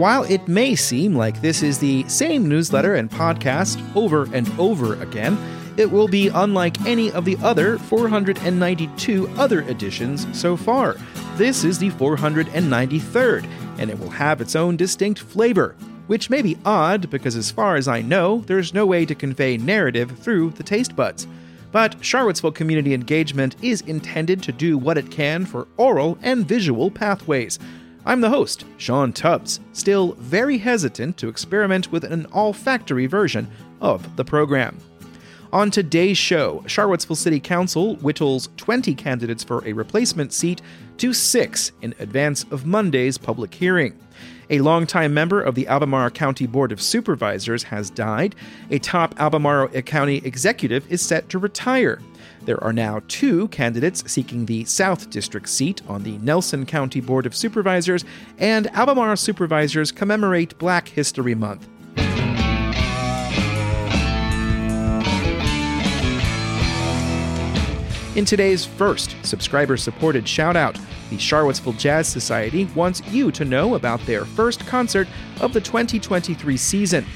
While it may seem like this is the same newsletter and podcast over and over again, it will be unlike any of the other 492 other editions so far. This is the 493rd, and it will have its own distinct flavor, which may be odd because, as far as I know, there's no way to convey narrative through the taste buds. But Charlottesville community engagement is intended to do what it can for oral and visual pathways. I'm the host, Sean Tubbs, still very hesitant to experiment with an olfactory version of the program. On today's show, Charlottesville City Council whittles 20 candidates for a replacement seat to six in advance of Monday's public hearing. A longtime member of the Albemarle County Board of Supervisors has died. A top Albemarle County executive is set to retire. There are now two candidates seeking the South District seat on the Nelson County Board of Supervisors, and Albemarle supervisors commemorate Black History Month. In today's first subscriber supported shout out, the Charlottesville Jazz Society wants you to know about their first concert of the 2023 season.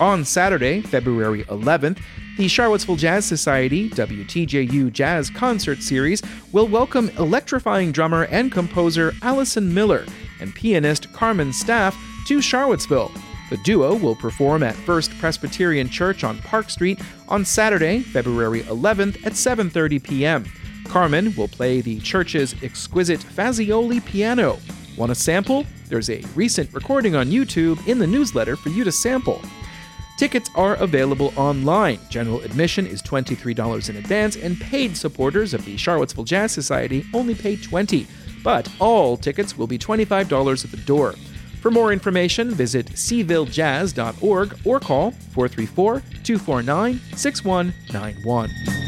On Saturday, February 11th, the Charlottesville Jazz Society WTJU Jazz Concert Series will welcome electrifying drummer and composer Allison Miller and pianist Carmen Staaf to Charlottesville. The duo will perform at First Presbyterian Church on Park Street on Saturday, February 11th at 7:30 p.m. Carmen will play the church's exquisite Fazioli piano. Want a sample? There's a recent recording on YouTube in the newsletter for you to sample. Tickets are available online. General admission is $23 in advance, and paid supporters of the Charlottesville Jazz Society only pay 20. But all tickets will be $25 at the door. For more information, visit cvillejazz.org or call 434 249 6191.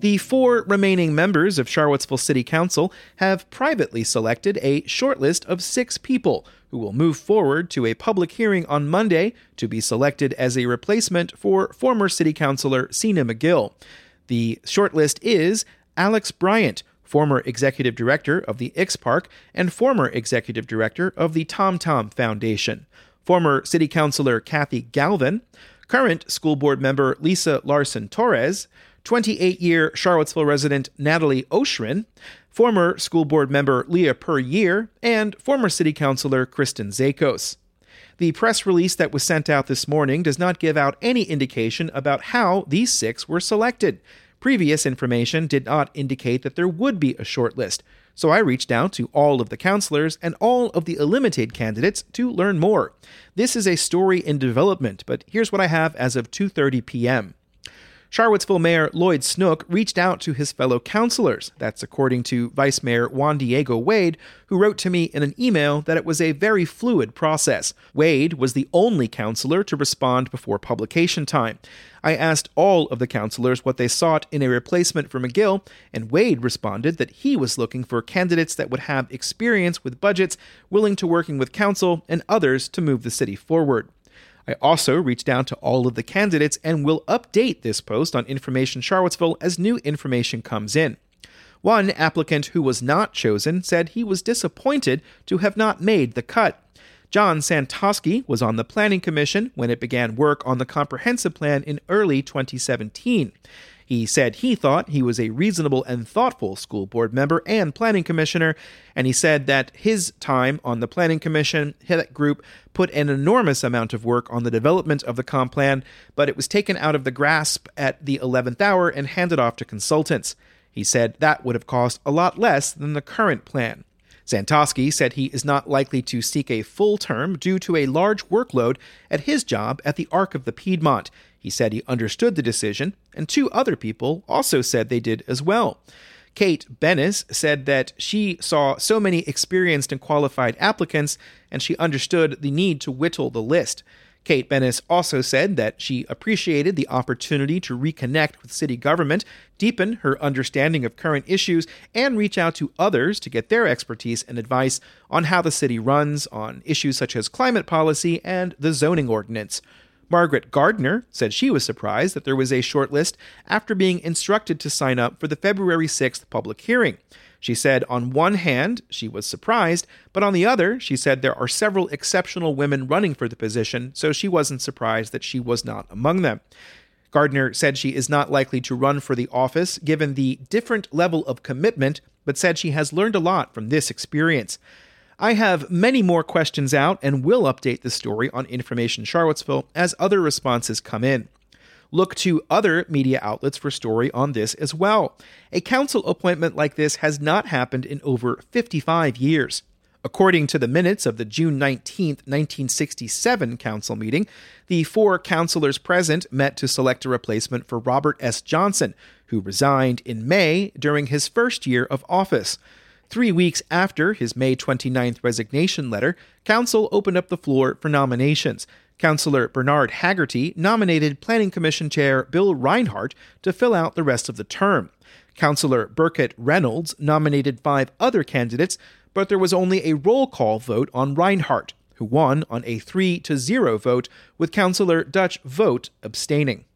The four remaining members of Charlottesville City Council have privately selected a shortlist of six people who will move forward to a public hearing on Monday to be selected as a replacement for former City Councilor Sena Magill. The shortlist is Alex Bryant, former executive director of the Ix Park and former executive director of the Tom Tom Foundation, former City Councilor Kathy Galvin, current school board member Lisa Larson Torres, 28 year Charlottesville resident Natalie Oschrin, former school board member Leah Puryear, and former city councilor Kristen Szakos. The press release that was sent out this morning does not give out any indication about how these six were selected. Previous information did not indicate that there would be a short list, so I reached out to all of the councilors and all of the eliminated candidates to learn more. This is a story in development, but here's what I have as of 2:30 p.m. Charlottesville Mayor Lloyd Snook reached out to his fellow councilors. That's according to Vice Mayor Juan Diego Wade, who wrote to me in an email that it was a very fluid process. Wade was the only councilor to respond before publication time. I asked all of the councilors what they sought in a replacement for Magill, and Wade responded that he was looking for candidates that would have experience with budgets, willing to working with council, and others to move the city forward. I also reached out to all of the candidates and will update this post on Information Charlottesville as new information comes in. One applicant who was not chosen said he was disappointed to have not made the cut. John Santoski was on the Planning Commission when it began work on the comprehensive plan in early 2017. He said he thought he was a reasonable and thoughtful school board member and planning commissioner, and he said that his time on the planning commission, that group put an enormous amount of work on the development of the comp plan, but it was taken out of the grasp at the 11th hour and handed off to consultants. He said that would have cost a lot less than the current plan. Santoski said he is not likely to seek a full term due to a large workload at his job at the Arc of the Piedmont. He said he understood the decision, and two other people also said they did as well. Kate Bennis said that she saw so many experienced and qualified applicants, and she understood the need to whittle the list. Kate Bennis also said that she appreciated the opportunity to reconnect with city government, deepen her understanding of current issues, and reach out to others to get their expertise and advice on how the city runs on issues such as climate policy and the zoning ordinance. Margaret Gardner said she was surprised that there was a short list after being instructed to sign up for the February 6th public hearing. She said, on one hand, she was surprised, but on the other, she said there are several exceptional women running for the position, so she wasn't surprised that she was not among them. Gardner said she is not likely to run for the office given the different level of commitment, but said she has learned a lot from this experience. I have many more questions out and will update the story on Information Charlottesville as other responses come in. Look to other media outlets for story on this as well. A council appointment like this has not happened in over 55 years. According to the minutes of the June 19, 1967 council meeting, the four councilors present met to select a replacement for Robert S. Johnson, who resigned in May during his first year of office. Three weeks after his May 29th resignation letter, Council opened up the floor for nominations. Councillor Bernard Haggerty nominated Planning Commission Chair Bill Reinhardt to fill out the rest of the term. Councillor Burkett Reynolds nominated five other candidates, but there was only a roll call vote on Reinhardt, who won on a 3 to 0 vote, with Councillor Dutch Vogt abstaining.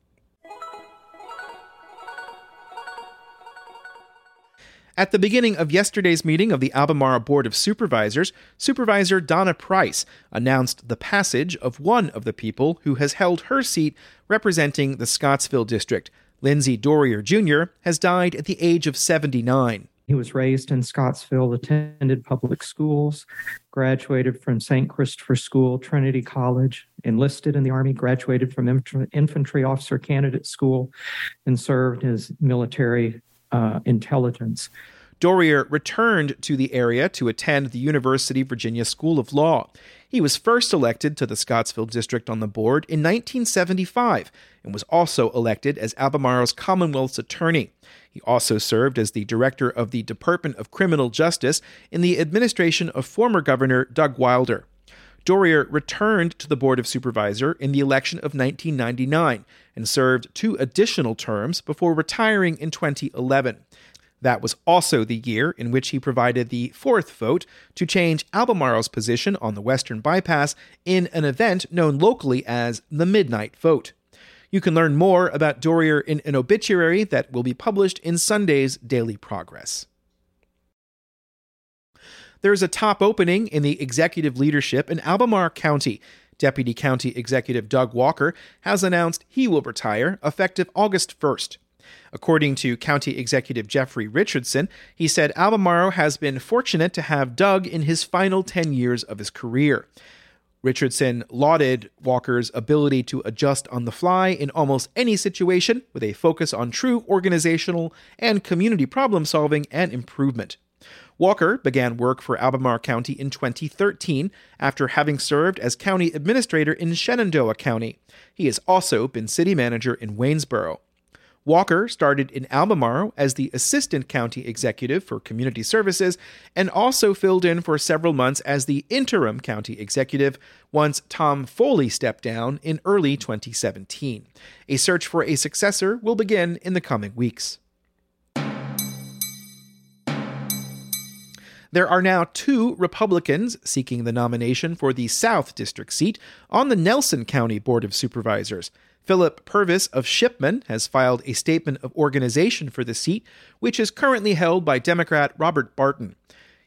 At the beginning of yesterday's meeting of the Albemarle Board of Supervisors, Supervisor Donna Price announced the passage of one of the people who has held her seat representing the Scottsville District. Lindsay Dorrier Jr. has died at the age of 79. He was raised in Scottsville, attended public schools, graduated from St. Christopher School, Trinity College, enlisted in the Army, graduated from Infantry Officer Candidate School, and served as military uh, intelligence. Dorrier returned to the area to attend the University of Virginia School of Law. He was first elected to the Scottsville District on the board in 1975 and was also elected as Albemarle's Commonwealth's attorney. He also served as the director of the Department of Criminal Justice in the administration of former Governor Doug Wilder. Dorrier returned to the Board of Supervisor in the election of 1999 and served two additional terms before retiring in 2011. That was also the year in which he provided the fourth vote to change Albemarle's position on the Western Bypass in an event known locally as the Midnight Vote. You can learn more about Dorrier in an obituary that will be published in Sunday's Daily Progress. There's a top opening in the executive leadership in Albemarle County. Deputy County Executive Doug Walker has announced he will retire effective August 1st. According to County Executive Jeffrey Richardson, he said Albemarle has been fortunate to have Doug in his final 10 years of his career. Richardson lauded Walker's ability to adjust on the fly in almost any situation with a focus on true organizational and community problem solving and improvement. Walker began work for Albemarle County in 2013 after having served as county administrator in Shenandoah County. He has also been city manager in Waynesboro. Walker started in Albemarle as the assistant county executive for community services and also filled in for several months as the interim county executive once Tom Foley stepped down in early 2017. A search for a successor will begin in the coming weeks. There are now two Republicans seeking the nomination for the South District seat on the Nelson County Board of Supervisors. Philip Purvis of Shipman has filed a statement of organization for the seat, which is currently held by Democrat Robert Barton.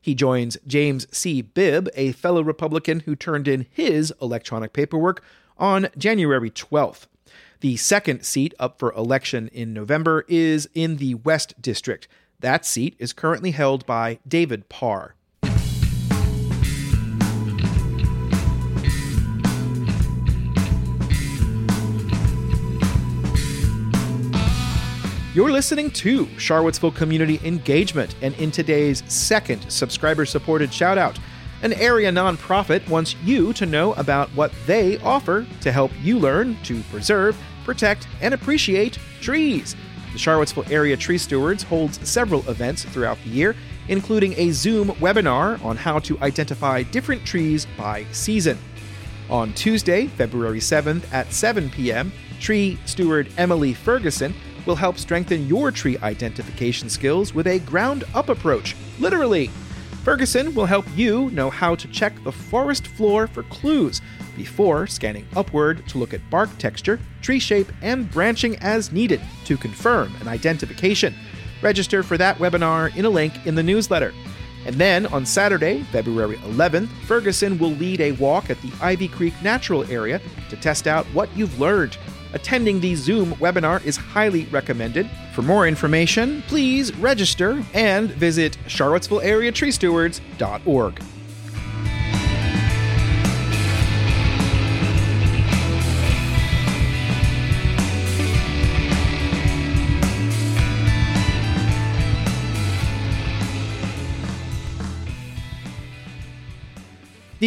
He joins James C. Bibb, a fellow Republican who turned in his electronic paperwork on January 12th. The second seat up for election in November is in the West District. That seat is currently held by David Parr. You're listening to Charlottesville Community Engagement, and in today's second subscriber supported shout out, an area nonprofit wants you to know about what they offer to help you learn to preserve, protect, and appreciate trees. The Charlottesville Area Tree Stewards holds several events throughout the year, including a Zoom webinar on how to identify different trees by season. On Tuesday, February 7th at 7 p.m., tree steward Emily Ferguson will help strengthen your tree identification skills with a ground up approach, literally. Ferguson will help you know how to check the forest floor for clues before scanning upward to look at bark texture, tree shape, and branching as needed to confirm an identification. Register for that webinar in a link in the newsletter. And then on Saturday, February 11th, Ferguson will lead a walk at the Ivy Creek Natural Area to test out what you've learned. Attending the Zoom webinar is highly recommended. For more information, please register and visit charlottesvilleareatreestewards.org.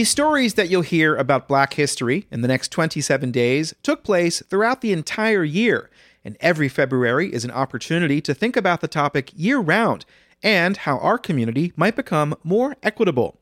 The stories that you'll hear about black history in the next 27 days took place throughout the entire year, and every February is an opportunity to think about the topic year round and how our community might become more equitable.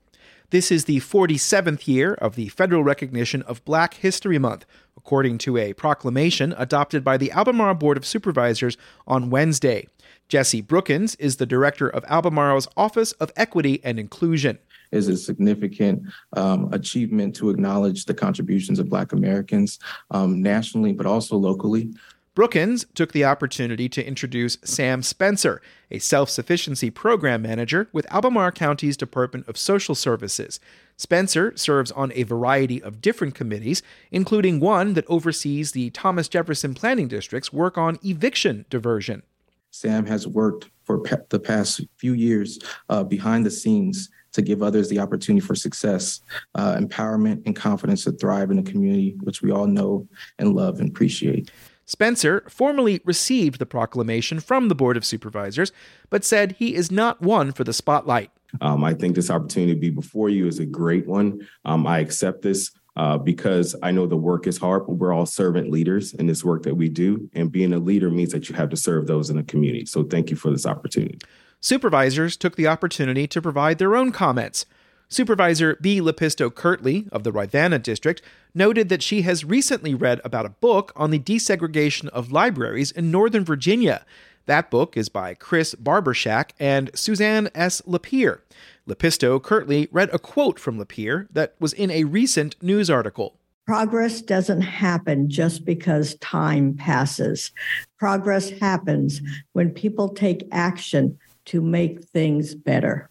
This is the 47th year of the federal recognition of Black History Month, according to a proclamation adopted by the Albemarle Board of Supervisors on Wednesday. Jesse Brookins is the director of Albemarle's Office of Equity and Inclusion is a significant um, achievement to acknowledge the contributions of Black Americans um, nationally, but also locally. Brookins took the opportunity to introduce Sam Spencer, a self sufficiency program manager with Albemarle County's Department of Social Services. Spencer serves on a variety of different committees, including one that oversees the Thomas Jefferson Planning District's work on eviction diversion. Sam has worked for the past few years uh, behind the scenes to give others the opportunity for success, uh, empowerment, and confidence to thrive in a community which we all know and love and appreciate. Spencer formally received the proclamation from the Board of Supervisors, but said he is not one for the spotlight. Um, I think this opportunity to be before you is a great one. Um, I accept this uh, because I know the work is hard, but we're all servant leaders in this work that we do. And being a leader means that you have to serve those in the community. So thank you for this opportunity. Supervisors took the opportunity to provide their own comments. Supervisor Bea LaPisto Kirtley of the Rivanna District noted that she has recently read about a book on the desegregation of libraries in Northern Virginia. That book is by Chris Barbuschak and Suzanne S. Lapierre. LaPisto Kirtley read a quote from Lapierre that was in a recent news article. Progress doesn't happen just because time passes. Progress happens when people take action to make things better.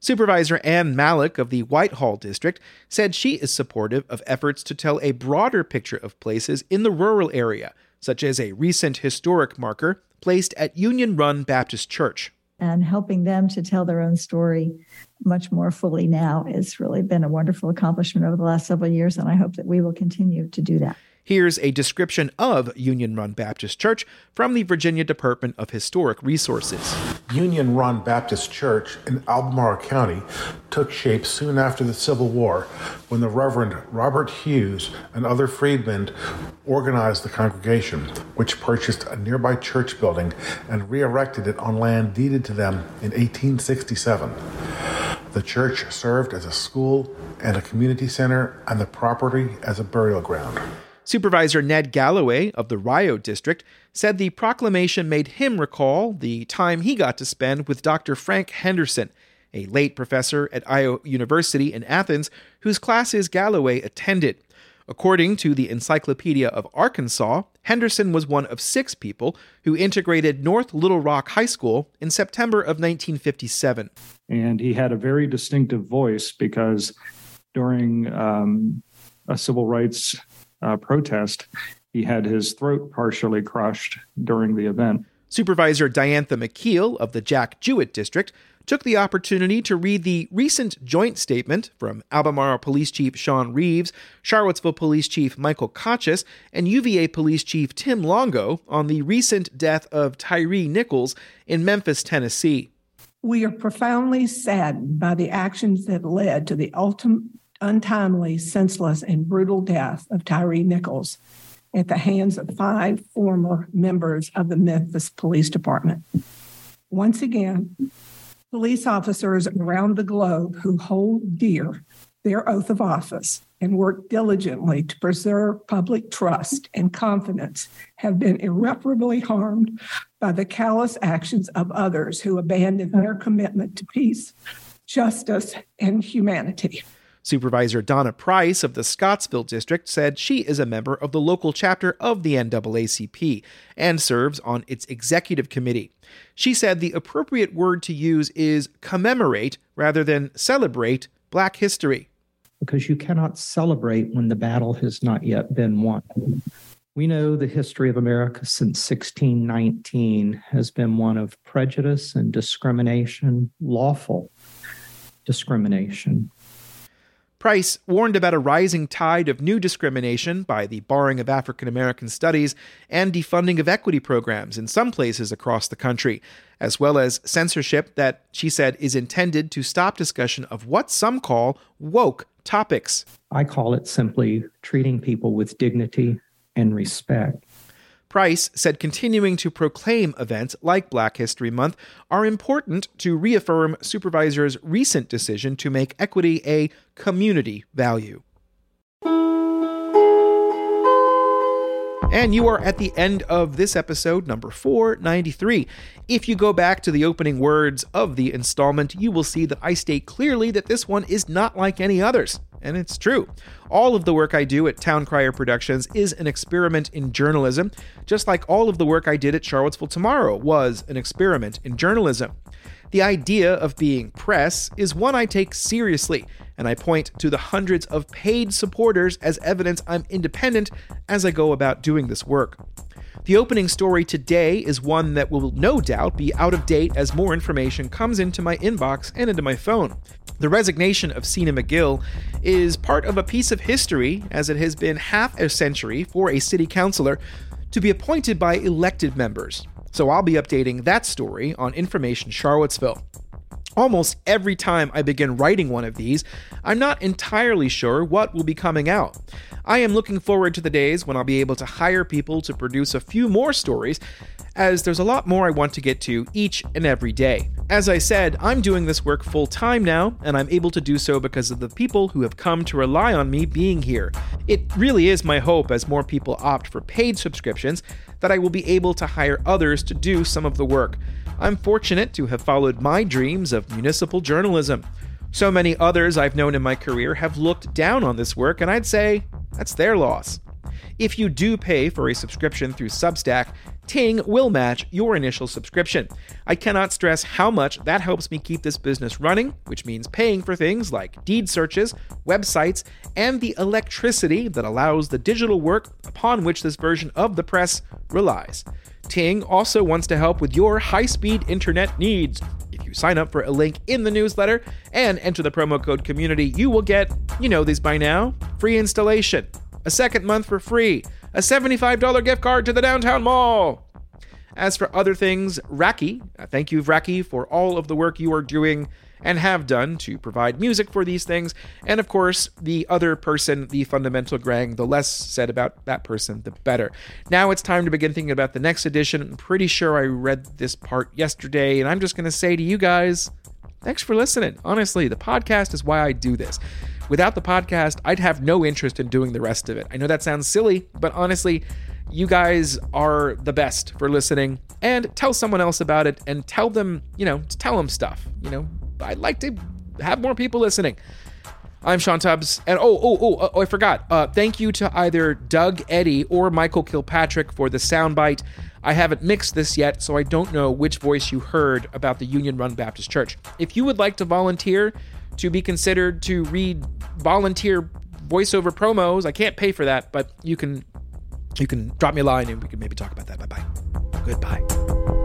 Supervisor Ann Mallek of the Whitehall District said she is supportive of efforts to tell a broader picture of places in the rural area, such as a recent historic marker placed at Union Run Baptist Church. And helping them to tell their own story much more fully now has really been a wonderful accomplishment over the last several years, and I hope that we will continue to do that. Here's a description of Union Run Baptist Church from the Virginia Department of Historic Resources. Union Run Baptist Church in Albemarle County took shape soon after the Civil War when the Reverend Robert Hughes and other freedmen organized the congregation, which purchased a nearby church building and re erected it on land deeded to them in 1867. The church served as a school and a community center, and the property as a burial ground. Supervisor Ned Gallaway of the Rio district said the proclamation made him recall the time he got to spend with Dr. Frank Henderson, a late professor at Ohio University in Athens, whose classes Gallaway attended. According to the Encyclopedia of Arkansas, Henderson was one of six people who integrated North Little Rock High School in September of 1957. And he had a very distinctive voice because during um, a civil rights uh, protest, he had his throat partially crushed during the event. Supervisor Diantha McKeel of the Jack Jouett District took the opportunity to read the recent joint statement from Albemarle Police Chief Sean Reeves, Charlottesville Police Chief Michael Kochis, and UVA Police Chief Tim Longo on the recent death of Tyre Nichols in Memphis, Tennessee. We are profoundly saddened by the actions that led to the ultimate untimely, senseless, and brutal death of Tyre Nichols at the hands of five former members of the Memphis Police Department. Once again, police officers around the globe who hold dear their oath of office and work diligently to preserve public trust and confidence have been irreparably harmed by the callous actions of others who abandon their commitment to peace justice, and humanity. Supervisor Donna Price of the Scottsville District said she is a member of the local chapter of the NAACP and serves on its executive committee. She said the appropriate word to use is commemorate rather than celebrate Black history. Because you cannot celebrate when the battle has not yet been won. We know the history of America since 1619 has been one of prejudice and discrimination, lawful discrimination. Price warned about a rising tide of new discrimination by the barring of African American studies and defunding of equity programs in some places across the country, as well as censorship that she said is intended to stop discussion of what some call woke topics. I call it simply treating people with dignity and respect. Price said continuing to proclaim events like Black History Month are important to reaffirm supervisors' recent decision to make equity a community value. And you are at the end of this episode, number 493. If you go back to the opening words of the installment, you will see that I state clearly that this one is not like any others. And it's true. All of the work I do at Town Crier Productions is an experiment in journalism, just like all of the work I did at Charlottesville Tomorrow was an experiment in journalism. The idea of being press is one I take seriously, and I point to the hundreds of paid supporters as evidence I'm independent as I go about doing this work. The opening story today is one that will no doubt be out of date as more information comes into my inbox and into my phone. The resignation of Sena Magill is part of a piece of history, as it has been half a century for a city councilor to be appointed by elected members. So I'll be updating that story on Information Charlottesville. Almost every time I begin writing one of these, I'm not entirely sure what will be coming out. I am looking forward to the days when I'll be able to hire people to produce a few more stories, as there's a lot more I want to get to each and every day. As I said, I'm doing this work full time now, and I'm able to do so because of the people who have come to rely on me being here. It really is my hope, as more people opt for paid subscriptions, that I will be able to hire others to do some of the work. I'm fortunate to have followed my dreams of municipal journalism. So many others I've known in my career have looked down on this work, and I'd say that's their loss. If you do pay for a subscription through Substack, Ting will match your initial subscription. I cannot stress how much that helps me keep this business running, which means paying for things like deed searches, websites, and the electricity that allows the digital work upon which this version of the press relies. Ting also wants to help with your high speed internet needs. If you sign up for a link in the newsletter and enter the promo code community, you will get, you know these by now, free installation, a second month for free, a $75 gift card to the downtown mall. As for other things, Raki, uh, thank you, Raki, for all of the work you are doing and have done to provide music for these things. And of course, the other person, the fundamental Grang, the less said about that person, the better. Now it's time to begin thinking about the next edition. I'm pretty sure I read this part yesterday, and I'm just going to say to you guys, thanks for listening. Honestly, the podcast is why I do this. Without the podcast, I'd have no interest in doing the rest of it. I know that sounds silly, but honestly, you guys are the best for listening. And tell someone else about it and tell them, you know, tell them stuff. You know, I'd like to have more people listening. I'm Sean Tubbs, and oh, oh, oh, oh I forgot. Uh, thank you to either Doug Eddy or Michael Kilpatrick for the soundbite. I haven't mixed this yet, so I don't know which voice you heard about the Union Run Baptist Church. If you would like to volunteer to be considered to read volunteer voiceover promos, I can't pay for that, but you can you can drop me a line and we can maybe talk about that. Bye bye. Goodbye.